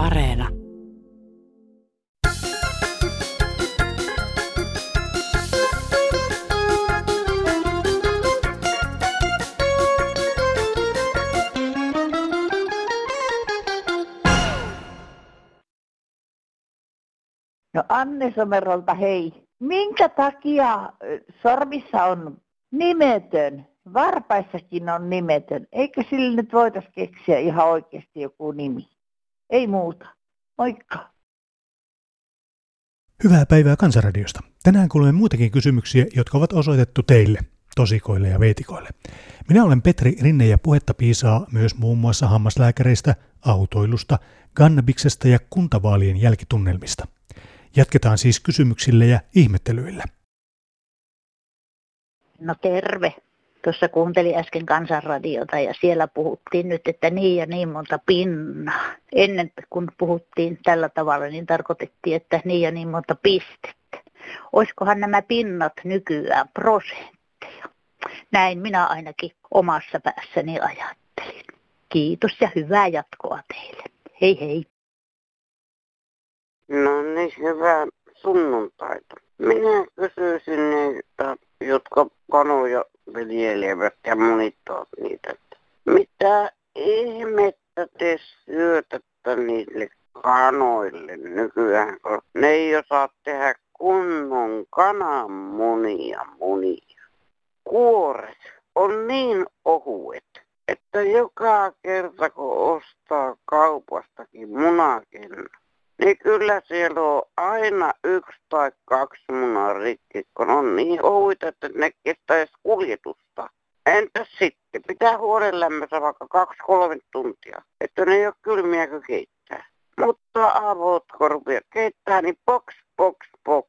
Areena. No Anne Somerolta hei. Minkä takia sormissa on nimetön? Varpaissakin on nimetön. Eikö sille nyt voitaisiin keksiä ihan oikeasti joku nimi? Ei muuta. Moikka. Hyvää päivää Kansanradiosta. Tänään kuulemme muitakin kysymyksiä, jotka ovat osoitettu teille, tosikoille ja veitikoille. Minä olen Petri Rinne ja puhetta piisaa myös muun muassa hammaslääkäreistä, autoilusta, kannabiksesta ja kuntavaalien jälkitunnelmista. Jatketaan siis kysymyksillä ja ihmettelyillä. No terve. Tuossa kuuntelin äsken kansanradiota ja siellä puhuttiin nyt, että niin ja niin monta pinnaa. Ennen kun puhuttiin tällä tavalla, niin tarkoitettiin, että niin ja niin monta pistettä. Olisikohan nämä pinnat nykyään prosentteja? Näin minä ainakin omassa päässäni ajattelin. Kiitos ja hyvää jatkoa teille. Hei hei. No niin, hyvää sunnuntaita. Minä kysyisin niitä, jotka kanoja viljelevät ja munittavat niitä. Mitä ihmettä te syötätte niille kanoille nykyään, kun ne ei osaa tehdä kunnon kananmunia munia. Kuoret on niin ohuet, että joka kerta kun ostaa kaupastakin munakennan, niin kyllä siellä on aina yksi tai kaksi munaa rikki, kun on niin ohuita, että ne kestää edes kuljetusta. Entäs sitten? Pitää huolen lämmössä vaikka kaksi-kolme tuntia, että ne ei ole kylmiä kuin keittää. Mutta avot korvia keittää, niin box, box, box.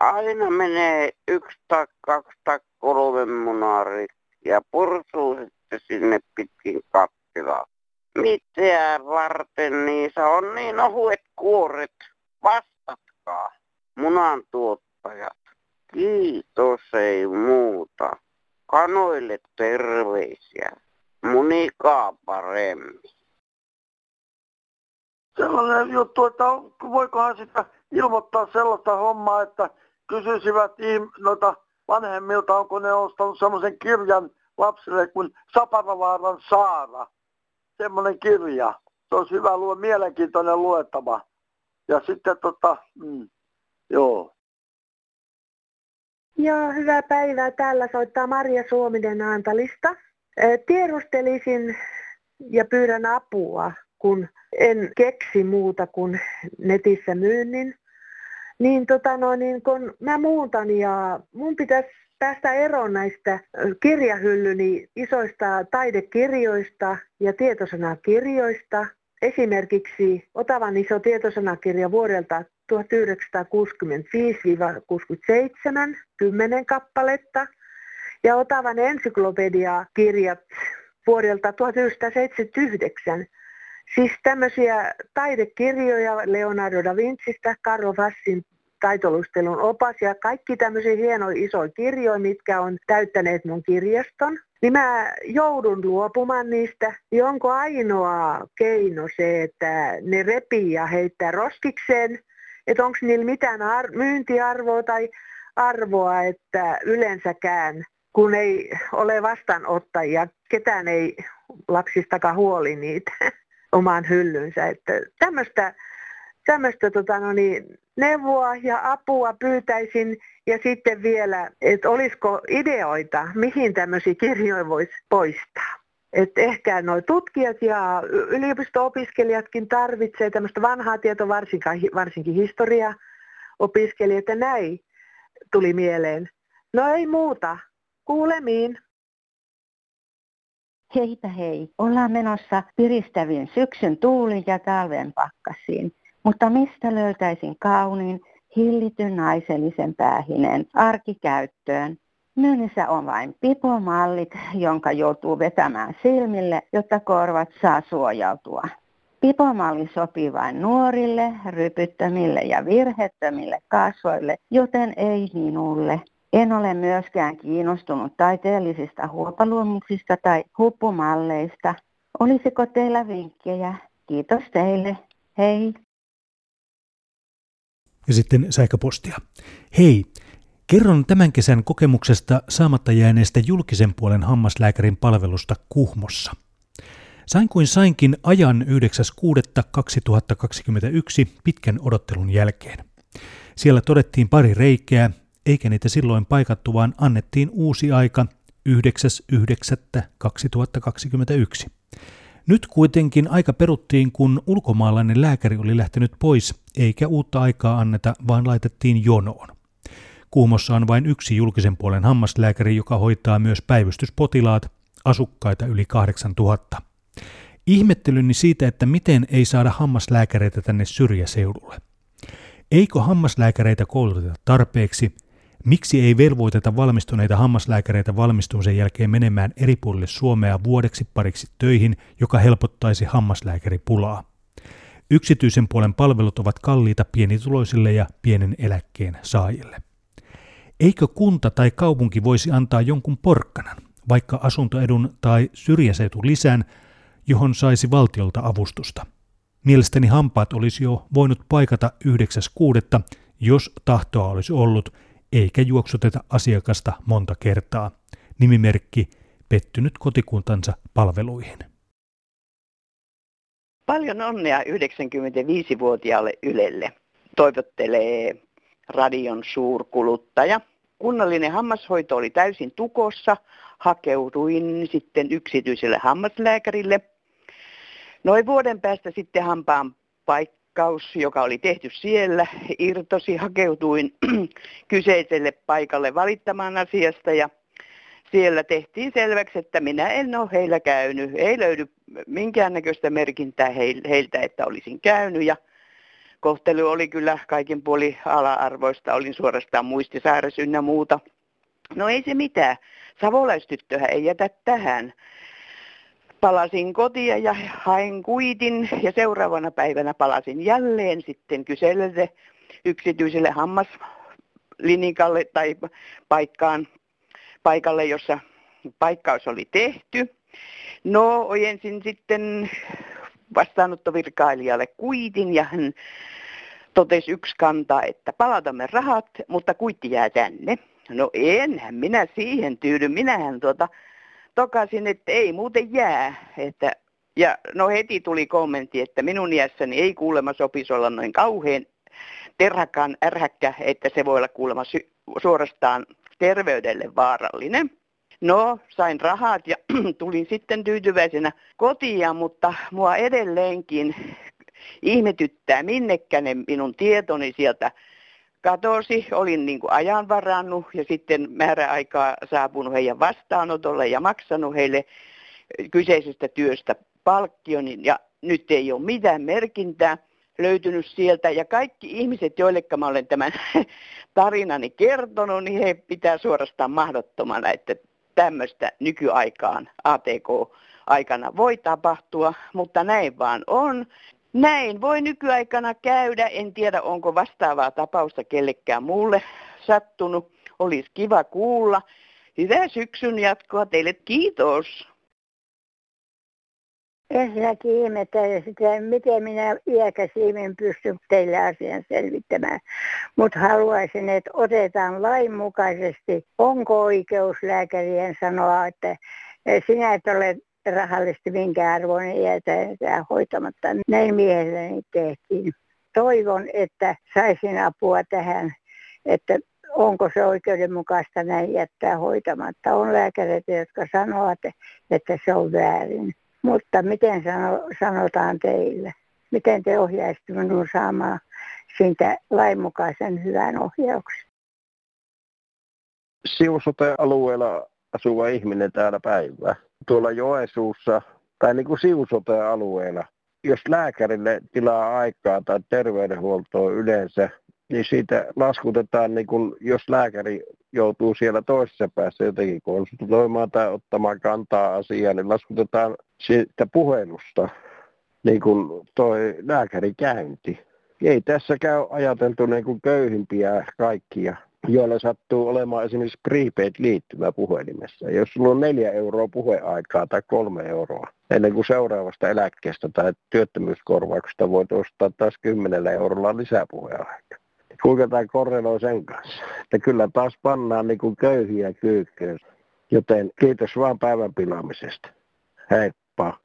Aina menee yksi tai kaksi tai kolme munaa rikki ja pursuu sitten sinne pitkin kattilaa mitä varten niissä on niin ohuet kuoret. Vastatkaa, munan tuottajat. Kiitos, ei muuta. Kanoille terveisiä. Munikaa paremmin. Sellainen juttu, että voikohan sitä ilmoittaa sellaista hommaa, että kysyisivät noita vanhemmilta, onko ne ostanut semmoisen kirjan lapsille kuin Saparavaaran Saara semmoinen kirja. Se olisi hyvä luo, mielenkiintoinen luettava. Ja sitten tota, mm, joo. Joo, hyvää päivää. Täällä soittaa Maria Suominen Antalista. Tiedustelisin ja pyydän apua, kun en keksi muuta kuin netissä myynnin. Niin, tota no, niin kun mä muutan ja mun pitäisi päästä eroon näistä kirjahyllyni isoista taidekirjoista ja tietosanakirjoista. Esimerkiksi Otavan iso tietosanakirja vuodelta 1965-67, 10 kappaletta. Ja Otavan ensiklopedia-kirjat vuodelta 1979. Siis tämmöisiä taidekirjoja Leonardo da Vincistä, Carlo Fassin taitolustelun opas ja kaikki tämmöisiä hienoja isoja kirjoja, mitkä on täyttäneet mun kirjaston. Niin mä joudun luopumaan niistä. Niin onko ainoa keino se, että ne repii ja heittää roskikseen? Että onko niillä mitään ar- myyntiarvoa tai arvoa, että yleensäkään kun ei ole vastaanottajia, ketään ei lapsistakaan huoli niitä omaan hyllynsä. Että tämmöistä tämmöistä tota, no niin, neuvoa ja apua pyytäisin ja sitten vielä, että olisiko ideoita, mihin tämmöisiä kirjoja voisi poistaa. Että ehkä nuo tutkijat ja yliopisto-opiskelijatkin tarvitsee tämmöistä vanhaa tietoa, varsinkin, varsinkin historia-opiskelijat ja näin tuli mieleen. No ei muuta. Kuulemiin. Heipä hei. Ollaan menossa piristäviin syksyn tuulin ja talven pakkasiin. Mutta mistä löytäisin kauniin, hillityn naisellisen päähinen arkikäyttöön? Myynnissä on vain pipomallit, jonka joutuu vetämään silmille, jotta korvat saa suojautua. Pipomalli sopii vain nuorille, rypyttömille ja virhettömille kasvoille, joten ei minulle. En ole myöskään kiinnostunut taiteellisista huopaluomuksista tai huppumalleista. Olisiko teillä vinkkejä? Kiitos teille. Hei. Ja sitten sähköpostia. Hei, kerron tämän kesän kokemuksesta saamatta jääneestä julkisen puolen hammaslääkärin palvelusta Kuhmossa. Sain kuin sainkin ajan 9.6.2021 pitkän odottelun jälkeen. Siellä todettiin pari reikää, eikä niitä silloin paikattu, vaan annettiin uusi aika 9.9.2021. Nyt kuitenkin aika peruttiin, kun ulkomaalainen lääkäri oli lähtenyt pois, eikä uutta aikaa anneta, vaan laitettiin jonoon. Kuumossa on vain yksi julkisen puolen hammaslääkäri, joka hoitaa myös päivystyspotilaat, asukkaita yli 8000. Ihmettelyni siitä, että miten ei saada hammaslääkäreitä tänne syrjäseudulle. Eikö hammaslääkäreitä kouluteta tarpeeksi? Miksi ei velvoiteta valmistuneita hammaslääkäreitä valmistumisen jälkeen menemään eri puolille Suomea vuodeksi pariksi töihin, joka helpottaisi hammaslääkäripulaa? Yksityisen puolen palvelut ovat kalliita pienituloisille ja pienen eläkkeen saajille. Eikö kunta tai kaupunki voisi antaa jonkun porkkanan, vaikka asuntoedun tai syrjäseutu lisään, johon saisi valtiolta avustusta? Mielestäni hampaat olisi jo voinut paikata 9.6., jos tahtoa olisi ollut, eikä juoksuteta asiakasta monta kertaa. Nimimerkki pettynyt kotikuntansa palveluihin. Paljon onnea 95-vuotiaalle Ylelle. Toivottelee radion suurkuluttaja. Kunnallinen hammashoito oli täysin tukossa. Hakeuduin sitten yksityiselle hammaslääkärille. Noin vuoden päästä sitten hampaan paikkaus, joka oli tehty siellä, irtosi. Hakeutuin kyseiselle paikalle valittamaan asiasta ja siellä tehtiin selväksi, että minä en ole heillä käynyt. Ei löydy minkäännäköistä merkintää heiltä, että olisin käynyt ja kohtelu oli kyllä kaikin puoli ala-arvoista. Olin suorastaan muistisääräs ynnä muuta. No ei se mitään. Savolaistyttöhän ei jätä tähän. Palasin kotia ja hain kuitin ja seuraavana päivänä palasin jälleen sitten kyselle yksityiselle hammaslinikalle tai paikkaan, paikalle, jossa paikkaus oli tehty. No ojensin sitten vastaanottovirkailijalle kuitin ja hän totesi yksi kanta, että palautamme rahat, mutta kuitti jää tänne. No enhän minä siihen tyydy. Minähän tuota tokasin, että ei muuten jää. Että, ja no heti tuli kommentti, että minun iässäni ei kuulemma sopisi olla noin kauhean terhakan ärhäkkä, että se voi olla kuulemma sy- suorastaan terveydelle vaarallinen. No, sain rahat ja tulin sitten tyytyväisenä kotiin, mutta mua edelleenkin ihmetyttää, minnekäne minun tietoni sieltä katosi. Olin niin kuin ajan varannut ja sitten määräaikaa saapunut heidän vastaanotolle ja maksanut heille kyseisestä työstä palkkion. Ja nyt ei ole mitään merkintää löytynyt sieltä. Ja kaikki ihmiset, joille mä olen tämän tarinani kertonut, niin he pitää suorastaan mahdottomana, että tämmöistä nykyaikaan ATK-aikana voi tapahtua, mutta näin vaan on. Näin voi nykyaikana käydä. En tiedä, onko vastaavaa tapausta kellekään muulle sattunut. Olisi kiva kuulla. Hyvää syksyn jatkoa teille. Kiitos. Ensinnäkin ihmettelen sitä, miten minä iäkäs ihminen pystyn teille asian selvittämään. Mutta haluaisin, että otetaan lainmukaisesti, onko oikeus lääkärien sanoa, että sinä et ole rahallisesti minkä arvoinen jätä hoitamatta. Näin miehelleni tehtiin. Toivon, että saisin apua tähän, että onko se oikeudenmukaista näin jättää hoitamatta. On lääkäreitä, jotka sanovat, että se on väärin. Mutta miten sano, sanotaan teille? Miten te ohjaisitte minun saamaan siitä lainmukaisen hyvän ohjauksen? Siusote-alueella asuva ihminen täällä päivää. Tuolla Joensuussa tai niin kuin siusote-alueella. Jos lääkärille tilaa aikaa tai terveydenhuoltoa yleensä, niin siitä laskutetaan, niin kun, jos lääkäri joutuu siellä toisessa päässä jotenkin konsultoimaan tai ottamaan kantaa asiaan, niin laskutetaan siitä puhelusta niin kuin toi lääkärikäynti. Ei tässä käy ajateltu niin kuin köyhimpiä kaikkia joilla sattuu olemaan esimerkiksi prepaid-liittymä puhelimessa. Jos sulla on neljä euroa puheaikaa tai kolme euroa, ennen kuin seuraavasta eläkkeestä tai työttömyyskorvauksesta voit ostaa taas kymmenellä eurolla lisäpuheaikaa. Kuinka tämä korreloi sen kanssa? Että kyllä taas pannaan niin kuin köyhiä kyykkyyn. Joten kiitos vaan päivän pilaamisesta. Heippa.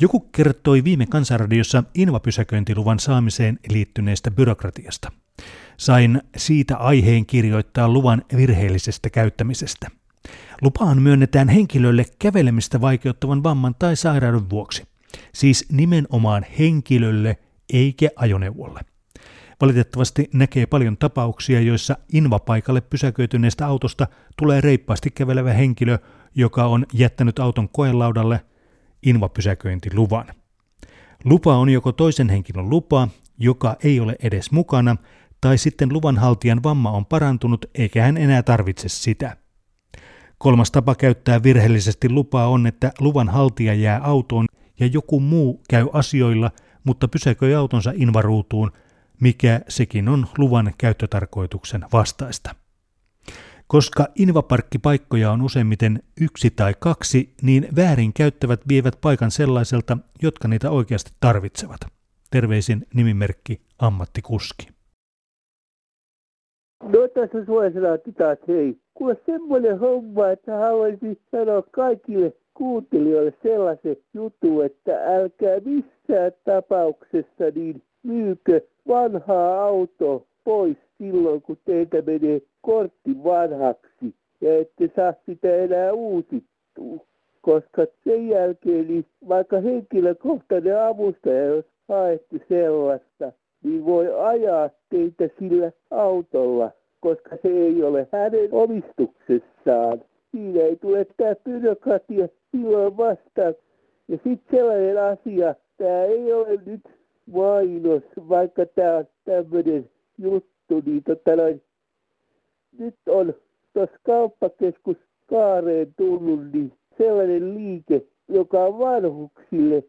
Joku kertoi viime kansanradiossa invapysäköintiluvan saamiseen liittyneestä byrokratiasta. Sain siitä aiheen kirjoittaa luvan virheellisestä käyttämisestä. Lupaan myönnetään henkilölle kävelemistä vaikeuttavan vamman tai sairauden vuoksi. Siis nimenomaan henkilölle eikä ajoneuvolle. Valitettavasti näkee paljon tapauksia, joissa invapaikalle pysäköityneestä autosta tulee reippaasti kävelevä henkilö, joka on jättänyt auton koelaudalle invapysäköintiluvan. Lupa on joko toisen henkilön lupa, joka ei ole edes mukana, tai sitten luvanhaltijan vamma on parantunut eikä hän enää tarvitse sitä. Kolmas tapa käyttää virheellisesti lupaa on, että luvan haltija jää autoon ja joku muu käy asioilla, mutta pysäköi autonsa invaruutuun, mikä sekin on luvan käyttötarkoituksen vastaista. Koska invaparkkipaikkoja on useimmiten yksi tai kaksi, niin väärin käyttävät vievät paikan sellaiselta, jotka niitä oikeasti tarvitsevat. Terveisin nimimerkki ammattikuski. No suojasena taas hei. Kuule semmoinen homma, että haluaisin sanoa kaikille kuuntelijoille sellaisen jutun, että älkää missään tapauksessa niin myykö vanhaa auto pois silloin, kun teiltä menee kortti vanhaksi ja ette saa sitä enää uusittua. Koska sen jälkeen, niin vaikka henkilökohtainen avustaja, jos haette sellaista, niin voi ajaa teitä sillä autolla, koska se ei ole hänen omistuksessaan. Siinä ei tule tämä byrokratia silloin vastaan. Ja sitten sellainen asia, tämä ei ole nyt mainos, vaikka tämä on tämmöinen juttu, niin tota noin, nyt on tuossa kauppakeskus Kaareen tullut niin sellainen liike, joka on vanhuksille.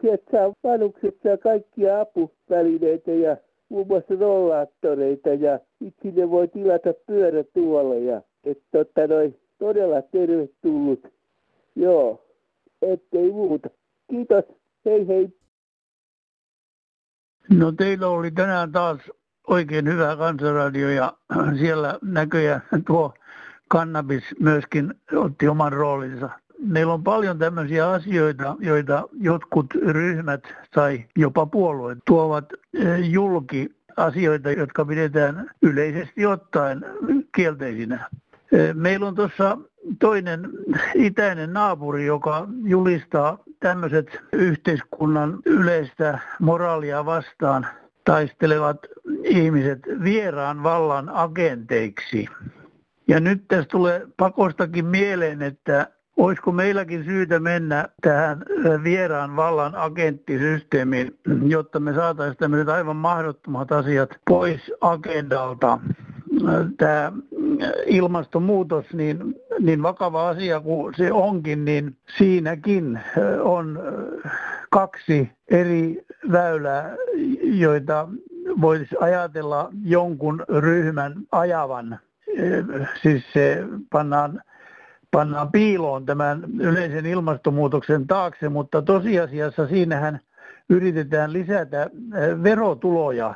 Sieltä saa kaikkia apuvälineitä ja muun muassa rollaattoreita ja sitten ne voi tilata pyörätuoleja. Että tota noin, todella tervetullut. Joo, ettei muuta. Kiitos. Hei hei. No teillä oli tänään taas oikein hyvä kansanradio ja siellä näköjään tuo kannabis myöskin otti oman roolinsa. Meillä on paljon tämmöisiä asioita, joita jotkut ryhmät tai jopa puolueet tuovat eh, julki asioita, jotka pidetään yleisesti ottaen kielteisinä. Eh, meillä on tuossa toinen itäinen naapuri, joka julistaa tämmöiset yhteiskunnan yleistä moraalia vastaan taistelevat ihmiset vieraan vallan agenteiksi. Ja nyt tässä tulee pakostakin mieleen, että olisiko meilläkin syytä mennä tähän vieraan vallan agenttisysteemiin, jotta me saataisiin tämmöiset aivan mahdottomat asiat pois agendalta. Tämä ilmastonmuutos, niin, niin vakava asia kuin se onkin, niin siinäkin on kaksi eri väylää, joita voisi ajatella jonkun ryhmän ajavan. Siis se pannaan, pannaan piiloon tämän yleisen ilmastonmuutoksen taakse, mutta tosiasiassa siinähän yritetään lisätä verotuloja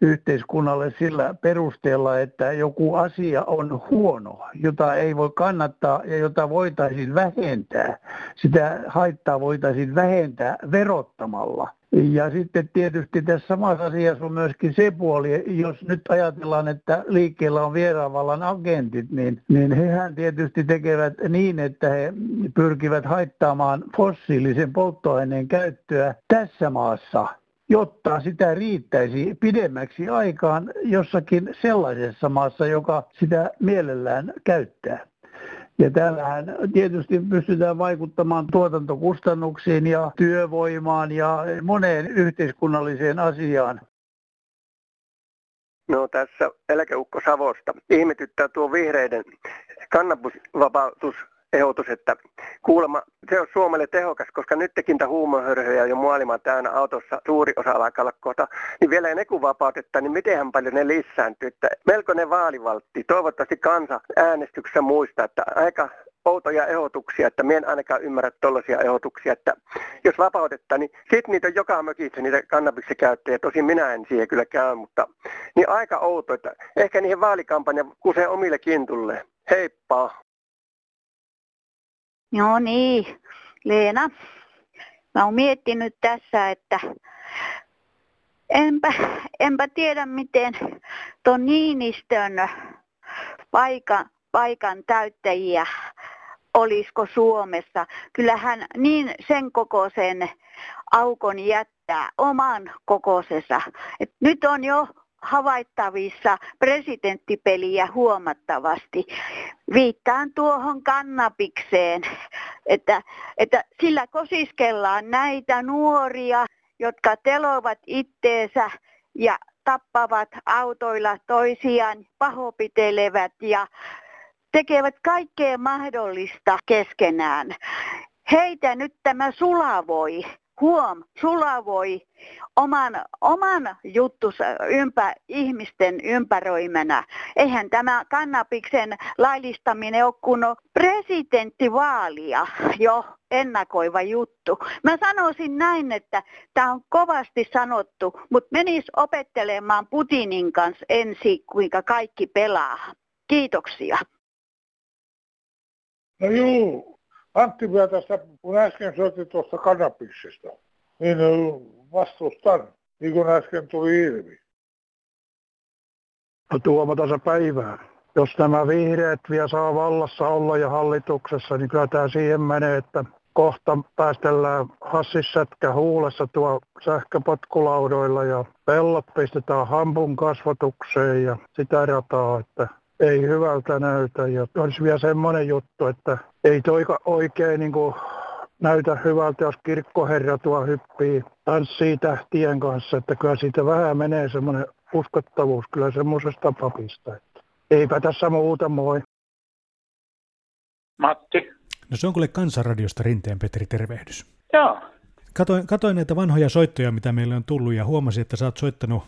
yhteiskunnalle sillä perusteella, että joku asia on huono, jota ei voi kannattaa ja jota voitaisiin vähentää. Sitä haittaa voitaisiin vähentää verottamalla. Ja sitten tietysti tässä samassa asiassa on myöskin se puoli, jos nyt ajatellaan, että liikkeellä on vieraanvallan agentit, niin, niin hehän tietysti tekevät niin, että he pyrkivät haittaamaan fossiilisen polttoaineen käyttöä tässä maassa jotta sitä riittäisi pidemmäksi aikaan jossakin sellaisessa maassa, joka sitä mielellään käyttää. Ja täällähän tietysti pystytään vaikuttamaan tuotantokustannuksiin ja työvoimaan ja moneen yhteiskunnalliseen asiaan. No tässä eläkeukko Savosta. Ihmetyttää tuo vihreiden kannabisvapautus ehdotus, että kuulemma se on Suomelle tehokas, koska nytkin tämä huumohörhöjä jo maailman täynnä autossa suuri osa alkaa olla kohta, niin vielä ne kun vapautetaan, niin mitenhän paljon ne lisääntyy. Että melkoinen vaalivaltti. Toivottavasti kansa äänestyksessä muistaa, että aika outoja ehdotuksia, että minä en ainakaan ymmärrä tällaisia ehdotuksia, että jos vapautetaan, niin sitten niitä on joka mökissä niitä kannabiksen käyttäjiä. Tosin minä en siihen kyllä käy, mutta niin aika outo, että ehkä niihin vaalikampanja kusee omille kintulle. Heippa! No niin, Leena. Mä oon miettinyt tässä, että enpä, enpä tiedä miten tuon Niinistön paikan, paikan täyttäjiä olisiko Suomessa. Kyllähän niin sen kokoisen aukon jättää oman kokoisensa. Et nyt on jo havaittavissa presidenttipeliä huomattavasti. Viittaan tuohon kannabikseen, että, että sillä kosiskellaan näitä nuoria, jotka telovat itteensä ja tappavat autoilla toisiaan, pahopitelevät ja tekevät kaikkea mahdollista keskenään. Heitä nyt tämä sulavoi, huom, sulavoi oman, oman juttus ympä, ihmisten ympäröimänä. Eihän tämä kannabiksen laillistaminen ole kun presidenttivaalia jo ennakoiva juttu. Mä sanoisin näin, että tämä on kovasti sanottu, mutta menis opettelemaan Putinin kanssa ensi, kuinka kaikki pelaa. Kiitoksia. No juu, Antti vielä tässä, kun äsken soitti tuosta kanabiksesta, niin vastustan, niin kuin äsken tuli ilmi. No Tuomo tässä päivää. Jos nämä vihreät vielä saa vallassa olla ja hallituksessa, niin kyllä tämä siihen menee, että kohta päästellään hassissätkä huulessa tuo sähköpotkulaudoilla ja pellot pistetään hampun kasvatukseen ja sitä rataa, että ei hyvältä näytä. Ja olisi vielä semmoinen juttu, että ei toi oikein niin kuin näytä hyvältä, jos kirkkoherra tuo hyppii tanssii tähtien kanssa, että kyllä siitä vähän menee semmoinen uskottavuus kyllä semmoisesta papista. Että eipä tässä muuta, moi. Matti. No se on kuule Kansanradiosta Rinteen Petri, tervehdys. Joo. Katoin, katoin näitä vanhoja soittoja, mitä meille on tullut ja huomasin, että sä oot soittanut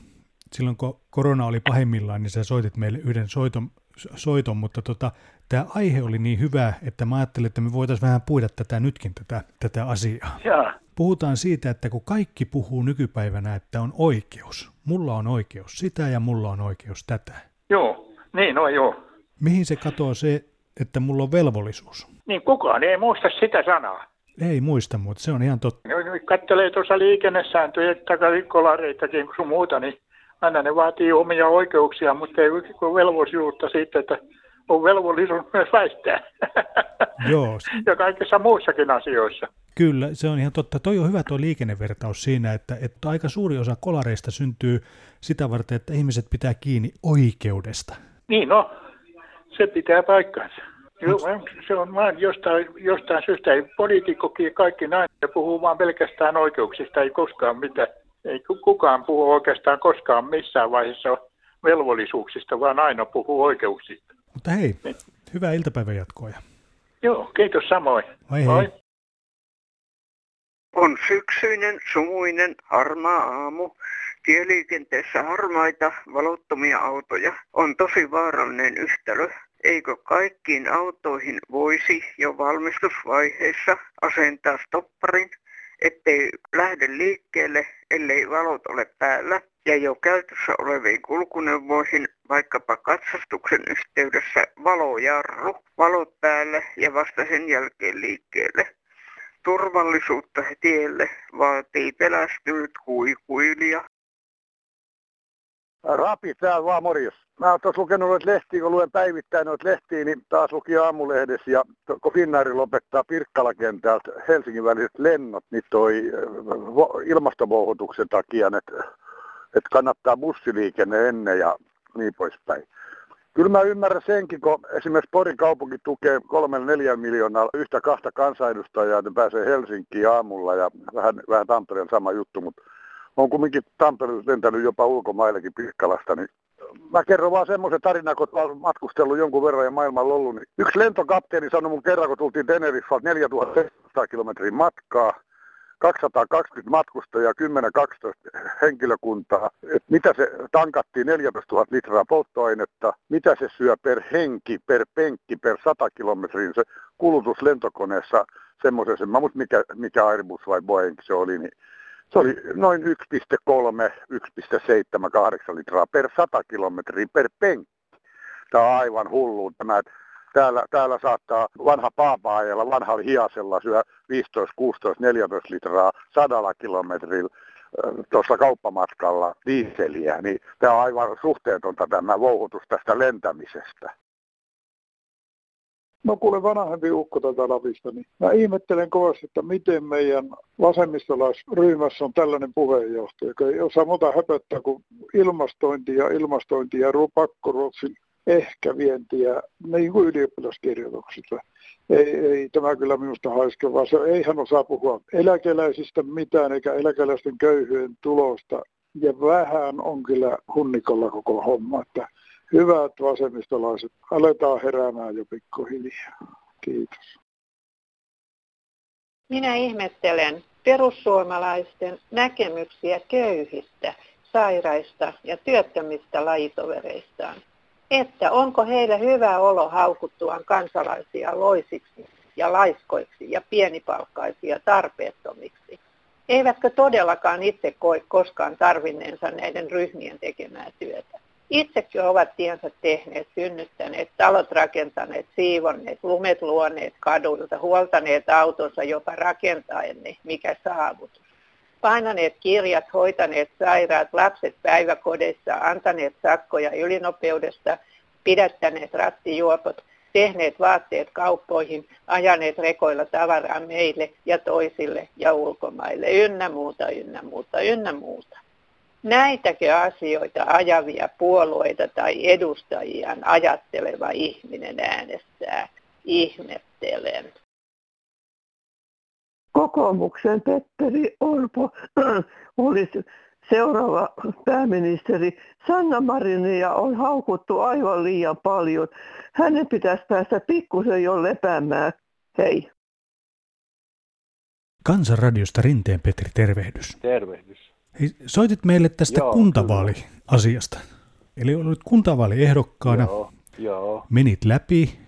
silloin kun korona oli pahimmillaan, niin sä soitit meille yhden soiton, soiton mutta tota, tämä aihe oli niin hyvä, että mä ajattelin, että me voitaisiin vähän puida tätä nytkin, tätä, tätä asiaa. Ja. Puhutaan siitä, että kun kaikki puhuu nykypäivänä, että on oikeus. Mulla on oikeus sitä ja mulla on oikeus tätä. Joo, niin no joo. Mihin se katoaa se, että mulla on velvollisuus? Niin kukaan ei muista sitä sanaa. Ei muista, mutta se on ihan totta. No, kattelee tuossa liikennesääntöjä, takakolareitakin sun muuta, niin aina ne vaatii omia oikeuksia, mutta ei velvollisuutta siitä, että on velvollisuus myös väistää. Joo. ja kaikissa muissakin asioissa. Kyllä, se on ihan totta. Toi on hyvä tuo liikennevertaus siinä, että, että aika suuri osa kolareista syntyy sitä varten, että ihmiset pitää kiinni oikeudesta. Niin no, se pitää paikkansa. Joo, se on vaan jostain, jostain syystä, ei poliitikkokin kaikki näin, ja puhuu vaan pelkästään oikeuksista, ei koskaan mitään ei kukaan puhu oikeastaan koskaan missään vaiheessa velvollisuuksista, vaan aina puhuu oikeuksista. Mutta hei, niin. hyvää iltapäivän jatkoa. Joo, kiitos samoin. Hei, hei. On syksyinen, sumuinen, harmaa aamu. Tieliikenteessä harmaita, valottomia autoja. On tosi vaarallinen yhtälö. Eikö kaikkiin autoihin voisi jo valmistusvaiheessa asentaa stopparin? Ettei lähde liikkeelle, ellei valot ole päällä ja jo käytössä oleviin kulkuneuvoihin, vaikkapa katsastuksen yhteydessä valojarru, valot päälle ja vasta sen jälkeen liikkeelle. Turvallisuutta tielle vaatii pelästynyt kuikuilija. Rapi täällä vaan morjens. Mä oon tuossa lukenut noita lehtiä, kun luen päivittäin noita lehtiä, niin taas luki aamulehdessä ja kun Finnairi lopettaa Pirkkala-kentältä Helsingin väliset lennot, niin toi äh, ilmastovouhotuksen takia, että, että kannattaa bussiliikenne ennen ja niin poispäin. Kyllä mä ymmärrän senkin, kun esimerkiksi Porin kaupunki tukee kolmen neljän miljoonaa yhtä kahta kansanedustajaa, että pääsee Helsinkiin aamulla ja vähän, vähän Tampereen sama juttu, mutta on kumminkin Tampereella lentänyt jopa ulkomaillekin Pirkkalasta, niin mä kerron vaan semmoisen tarinan, kun olen matkustellut jonkun verran ja maailmalla ollut. Niin yksi lentokapteeni sanoi mun kerran, kun tultiin Teneriffalta 4700 kilometrin matkaa, 220 matkustajaa, 10-12 henkilökuntaa. Et mitä se tankattiin 14 000 litraa polttoainetta, mitä se syö per henki, per penkki, per 100 kilometrin se kulutus lentokoneessa semmoisessa, mä mikä, mikä Airbus vai Boeing se oli, niin se oli noin 1,3, 1,78 litraa per 100 kilometriä per penkki. Tämä on aivan hullu tämä, täällä, täällä saattaa vanha paapaajalla, vanhalla hiasella syö 15, 16, 14 litraa sadalla kilometrillä tuossa kauppamatkalla diiseliä, niin tämä on aivan suhteetonta tämä vouhutus tästä lentämisestä. No kuule vanhempi ukko tätä Lapista, niin mä ihmettelen kovasti, että miten meidän vasemmistolaisryhmässä on tällainen puheenjohtaja, joka ei osaa muuta höpöttää kuin ilmastointi ja ilmastointi ja pakkoruotsin ehkä vientiä niin kuin ylioppilaskirjoituksista. Ei, ei tämä kyllä minusta haiske, vaan se, ei hän osaa puhua eläkeläisistä mitään eikä eläkeläisten köyhyyden tulosta. Ja vähän on kyllä hunnikolla koko homma, että hyvät vasemmistolaiset, aletaan heräämään jo pikkuhiljaa. Kiitos. Minä ihmettelen perussuomalaisten näkemyksiä köyhistä, sairaista ja työttömistä lajitovereistaan että onko heillä hyvä olo haukuttuaan kansalaisia loisiksi ja laiskoiksi ja pienipalkkaisia tarpeettomiksi. Eivätkö todellakaan itse koe koskaan tarvinneensa näiden ryhmien tekemää työtä. Itsekin ovat tiensä tehneet, synnyttäneet, talot rakentaneet, siivonneet, lumet luoneet kaduilta, huoltaneet autonsa jopa rakentaen ne, mikä saavutus painaneet kirjat, hoitaneet sairaat, lapset päiväkodeissa, antaneet sakkoja ylinopeudesta, pidättäneet rattijuopot, tehneet vaatteet kauppoihin, ajaneet rekoilla tavaraa meille ja toisille ja ulkomaille, ynnä muuta, ynnä muuta, ynnä muuta. Näitäkö asioita ajavia puolueita tai edustajiaan ajatteleva ihminen äänestää? Ihmettelen kokoomuksen Petteri Orpo olisi seuraava pääministeri. Sanna Marinia on haukuttu aivan liian paljon. Hänen pitäisi päästä pikkusen jo lepäämään. Hei. Kansanradiosta Rinteen Petri, tervehdys. Tervehdys. Hei, soitit meille tästä Joo, kuntavaaliasiasta. Eli olit kuntavaaliehdokkaana, Joo, joo. menit läpi.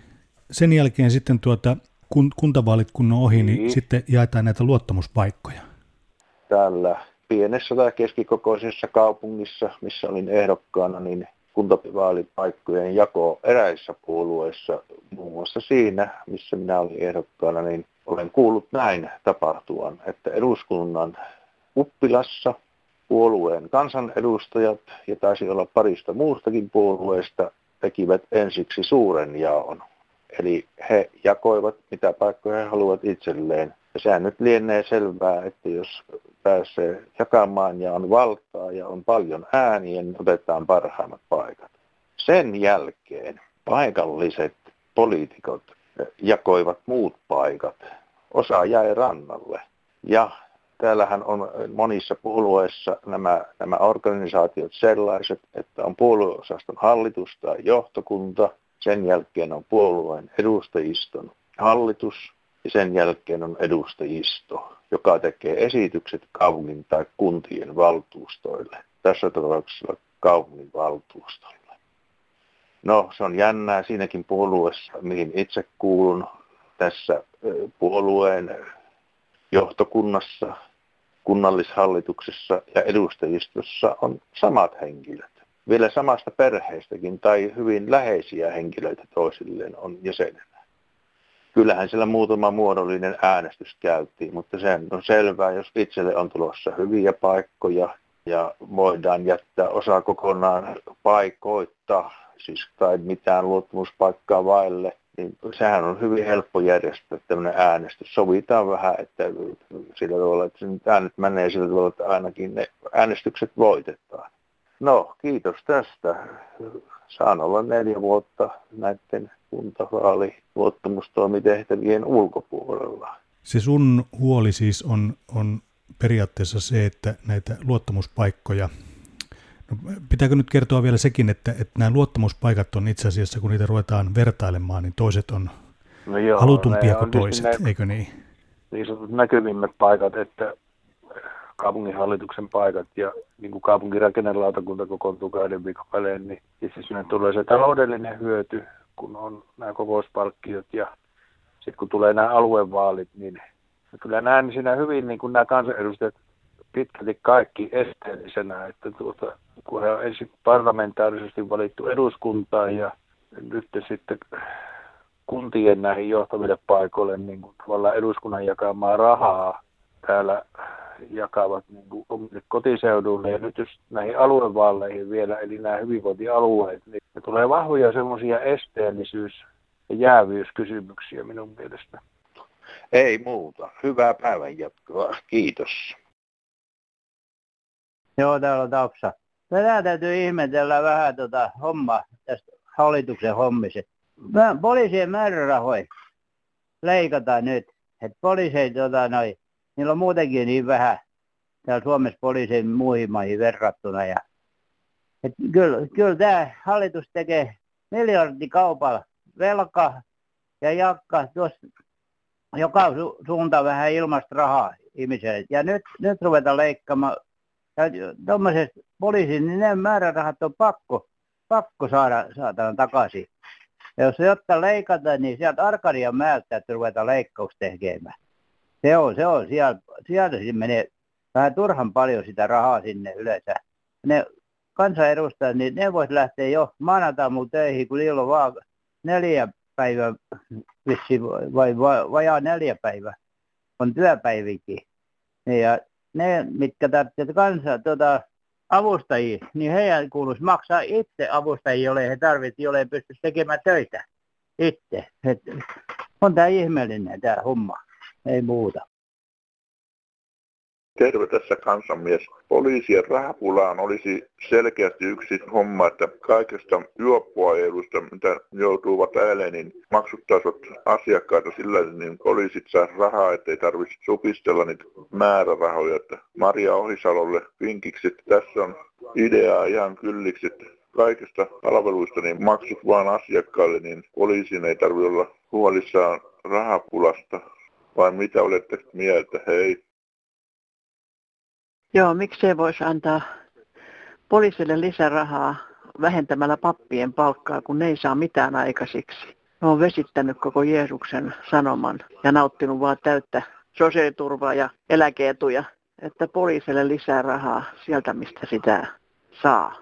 Sen jälkeen sitten tuota, kun, kuntavaalit kun on ohi, niin, niin sitten jaetaan näitä luottamuspaikkoja. Täällä pienessä tai keskikokoisessa kaupungissa, missä olin ehdokkaana, niin kuntavaalipaikkojen jako eräissä puolueissa, muun muassa siinä, missä minä olin ehdokkaana, niin olen kuullut näin tapahtuvan, että eduskunnan uppilassa puolueen kansanedustajat ja taisi olla parista muustakin puolueesta tekivät ensiksi suuren jaon Eli he jakoivat, mitä paikkoja he haluavat itselleen. Ja sehän nyt lienee selvää, että jos pääsee jakamaan ja on valtaa ja on paljon ääniä, niin otetaan parhaimmat paikat. Sen jälkeen paikalliset poliitikot jakoivat muut paikat. Osa jäi rannalle. Ja täällähän on monissa puolueissa nämä, nämä organisaatiot sellaiset, että on puolueosaston hallitus tai johtokunta – sen jälkeen on puolueen edustajiston hallitus ja sen jälkeen on edustajisto, joka tekee esitykset kaupungin tai kuntien valtuustoille. Tässä tapauksessa kaupungin valtuustolle. No, se on jännää siinäkin puolueessa, mihin itse kuulun tässä puolueen johtokunnassa, kunnallishallituksessa ja edustajistossa on samat henkilöt vielä samasta perheestäkin tai hyvin läheisiä henkilöitä toisilleen on jäsenenä. Kyllähän siellä muutama muodollinen äänestys käytiin, mutta sen on selvää, jos itselle on tulossa hyviä paikkoja ja voidaan jättää osa kokonaan paikoitta, siis tai mitään luottamuspaikkaa vaille, niin sehän on hyvin helppo järjestää tämmöinen äänestys. Sovitaan vähän, että sillä tavalla, että äänet menee sillä tavalla, että ainakin ne äänestykset voitetaan. No, kiitos tästä. Saan olla neljä vuotta näiden kuntavaali luottamustoimitehtävien ulkopuolella. Se sun huoli siis on, on periaatteessa se, että näitä luottamuspaikkoja No, pitääkö nyt kertoa vielä sekin, että, että nämä luottamuspaikat on itse asiassa, kun niitä ruvetaan vertailemaan, niin toiset on no joo, halutumpia kuin toiset, ne, eikö niin? Niin sanotut näkyvimmät paikat, että kaupunginhallituksen paikat ja niin kuin kaupunkirakennelautakunta kokoontuu kahden viikon välein, niin itse sinne tulee se taloudellinen hyöty, kun on nämä kokouspalkkiot ja sitten kun tulee nämä aluevaalit, niin kyllä näen siinä hyvin niin kuin nämä kansanedustajat pitkälti kaikki esteellisenä, että tuota, kun he on ensin parlamentaarisesti valittu eduskuntaan ja nyt sitten kuntien näihin johtaville paikoille niin kuin tavallaan eduskunnan jakamaa rahaa täällä jakavat niin kuin omille kotiseuduille ja nyt jos näihin aluevaaleihin vielä, eli nämä hyvinvointialueet, niin ne tulee vahvoja semmoisia esteellisyys- ja jäävyyskysymyksiä minun mielestä. Ei muuta. Hyvää päivänjatkoa. Kiitos. Joo, täällä on Tapsa. Tätä täytyy ihmetellä vähän tuota homma, tästä hallituksen hommiset. Poliisien määrärahoja leikataan nyt. Että poliiseja, tota, noi, niillä on muutenkin niin vähän täällä Suomessa poliisien muihin maihin verrattuna. Ja, et kyllä, kyllä tämä hallitus tekee miljardikaupalla velka ja jakka tuossa joka su- suuntaan vähän ilmasta rahaa ihmiselle. Ja nyt, nyt ruvetaan leikkaamaan tuommoisesta poliisin, niin ne määrärahat on pakko, pakko saada, saada takaisin. Ja jos jotta leikata, niin sieltä Arkadia määltä, että ruvetaan leikkaus tekemään. Se on, se on, sieltä, sieltä siis menee vähän turhan paljon sitä rahaa sinne yleensä. Ne kansanedustajat, niin ne vois lähteä jo maanantaamuun töihin, kun niillä on vaan neljä päivää, vissi, vai, vai vajaa neljä päivää on työpäivikin. Ja ne, mitkä tarvitsevat kanssa tuota, avustajia, niin heidän kuuluisi maksaa itse avustajia, jolle he tarvitsevat, jolle he pystyisi tekemään töitä itse. Et on tämä ihmeellinen tämä homma, ei muuta. Terve tässä kansanmies. Poliisien rahapulaan olisi selkeästi yksi homma, että kaikesta juoppuajelusta, mitä joutuvat ääneen, niin maksuttaisivat asiakkaita sillä, niin poliisit saa rahaa, ettei tarvitse supistella niitä määrärahoja. Että Maria Ohisalolle vinkiksi, että tässä on ideaa ihan kylliksi, että kaikista palveluista niin maksut vaan asiakkaille, niin poliisin ei tarvitse olla huolissaan rahapulasta. Vai mitä olette mieltä? Hei! Joo, miksei voisi antaa poliisille lisärahaa vähentämällä pappien palkkaa, kun ne ei saa mitään aikaisiksi. Ne on vesittänyt koko Jeesuksen sanoman ja nauttinut vaan täyttä sosiaaliturvaa ja eläkeetuja, että poliisille lisää rahaa sieltä, mistä sitä saa.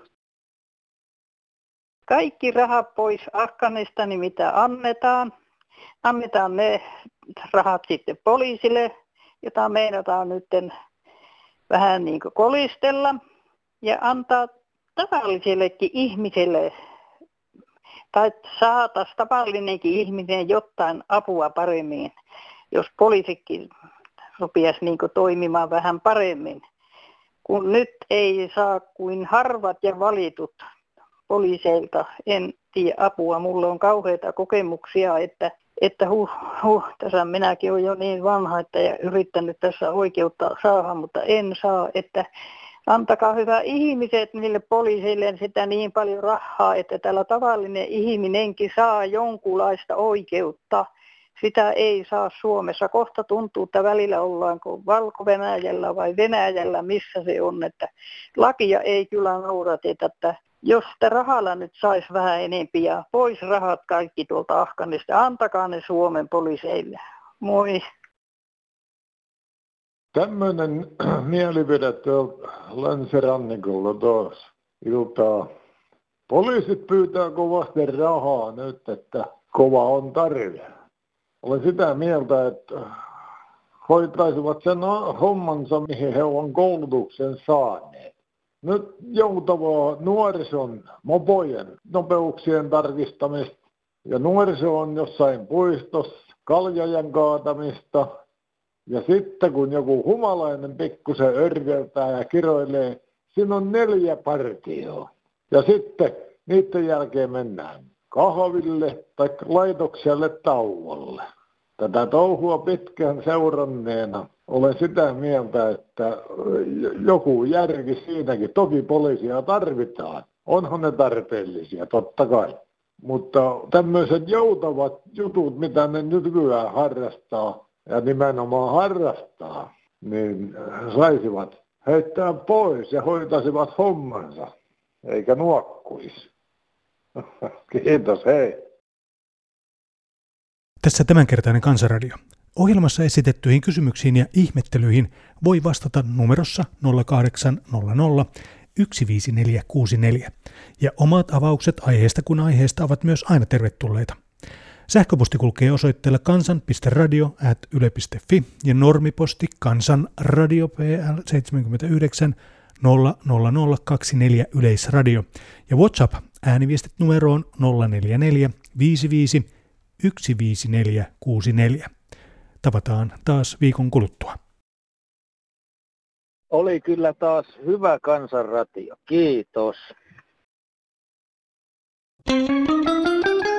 Kaikki rahat pois Afganistanin, mitä annetaan. Annetaan ne rahat sitten poliisille, jota meinataan nyt vähän niin kuin kolistella ja antaa tavallisellekin ihmiselle tai saataisiin tavallinenkin ihminen jotain apua paremmin, jos poliisikin rupiaisi niin toimimaan vähän paremmin. Kun nyt ei saa kuin harvat ja valitut poliiseilta, en tiedä apua. Mulla on kauheita kokemuksia, että että huh, huh, tässä minäkin olen jo niin vanha, että ja yrittänyt tässä oikeutta saada, mutta en saa, että antakaa hyvä ihmiset niille poliisille sitä niin paljon rahaa, että tällä tavallinen ihminenkin saa jonkunlaista oikeutta. Sitä ei saa Suomessa. Kohta tuntuu, että välillä ollaanko Valko-Venäjällä vai Venäjällä, missä se on, että lakia ei kyllä noudateta, että jos sitä rahalla nyt saisi vähän enempi ja pois rahat kaikki tuolta Afganista, antakaa ne Suomen poliiseille. Moi. Tämmöinen mielipide länsirannikolla taas iltaa. Poliisit pyytää kovasti rahaa nyt, että kova on tarve. Olen sitä mieltä, että hoitaisivat sen hommansa, mihin he ovat koulutuksen saaneet nyt joutavaa nuorison mopojen nopeuksien tarkistamista ja nuoriso on jossain puistossa kaljojen kaatamista ja sitten kun joku humalainen pikkusen örveltää ja kiroilee, siinä on neljä partioa. Ja sitten niiden jälkeen mennään kahville tai laitokselle tauolle. Tätä touhua pitkään seuranneena olen sitä mieltä, että joku järki siinäkin. Toki poliisia tarvitaan. Onhan ne tarpeellisia, totta kai. Mutta tämmöiset joutavat jutut, mitä ne nykyään harrastaa, ja nimenomaan harrastaa, niin saisivat heittää pois ja hoitaisivat hommansa, eikä nuokkuisi. Kiitos, hei. Tässä tämänkertainen Kansanradio. Ohjelmassa esitettyihin kysymyksiin ja ihmettelyihin voi vastata numerossa 0800 15464. Ja omat avaukset aiheesta kun aiheesta ovat myös aina tervetulleita. Sähköposti kulkee osoitteella kansan.radio.yle.fi ja normiposti kansanradio PL 79 00024 Yleisradio ja WhatsApp ääniviestit numeroon 044 55 15464. Tavataan taas viikon kuluttua. Oli kyllä taas hyvä kansanratio. Kiitos. Thank you.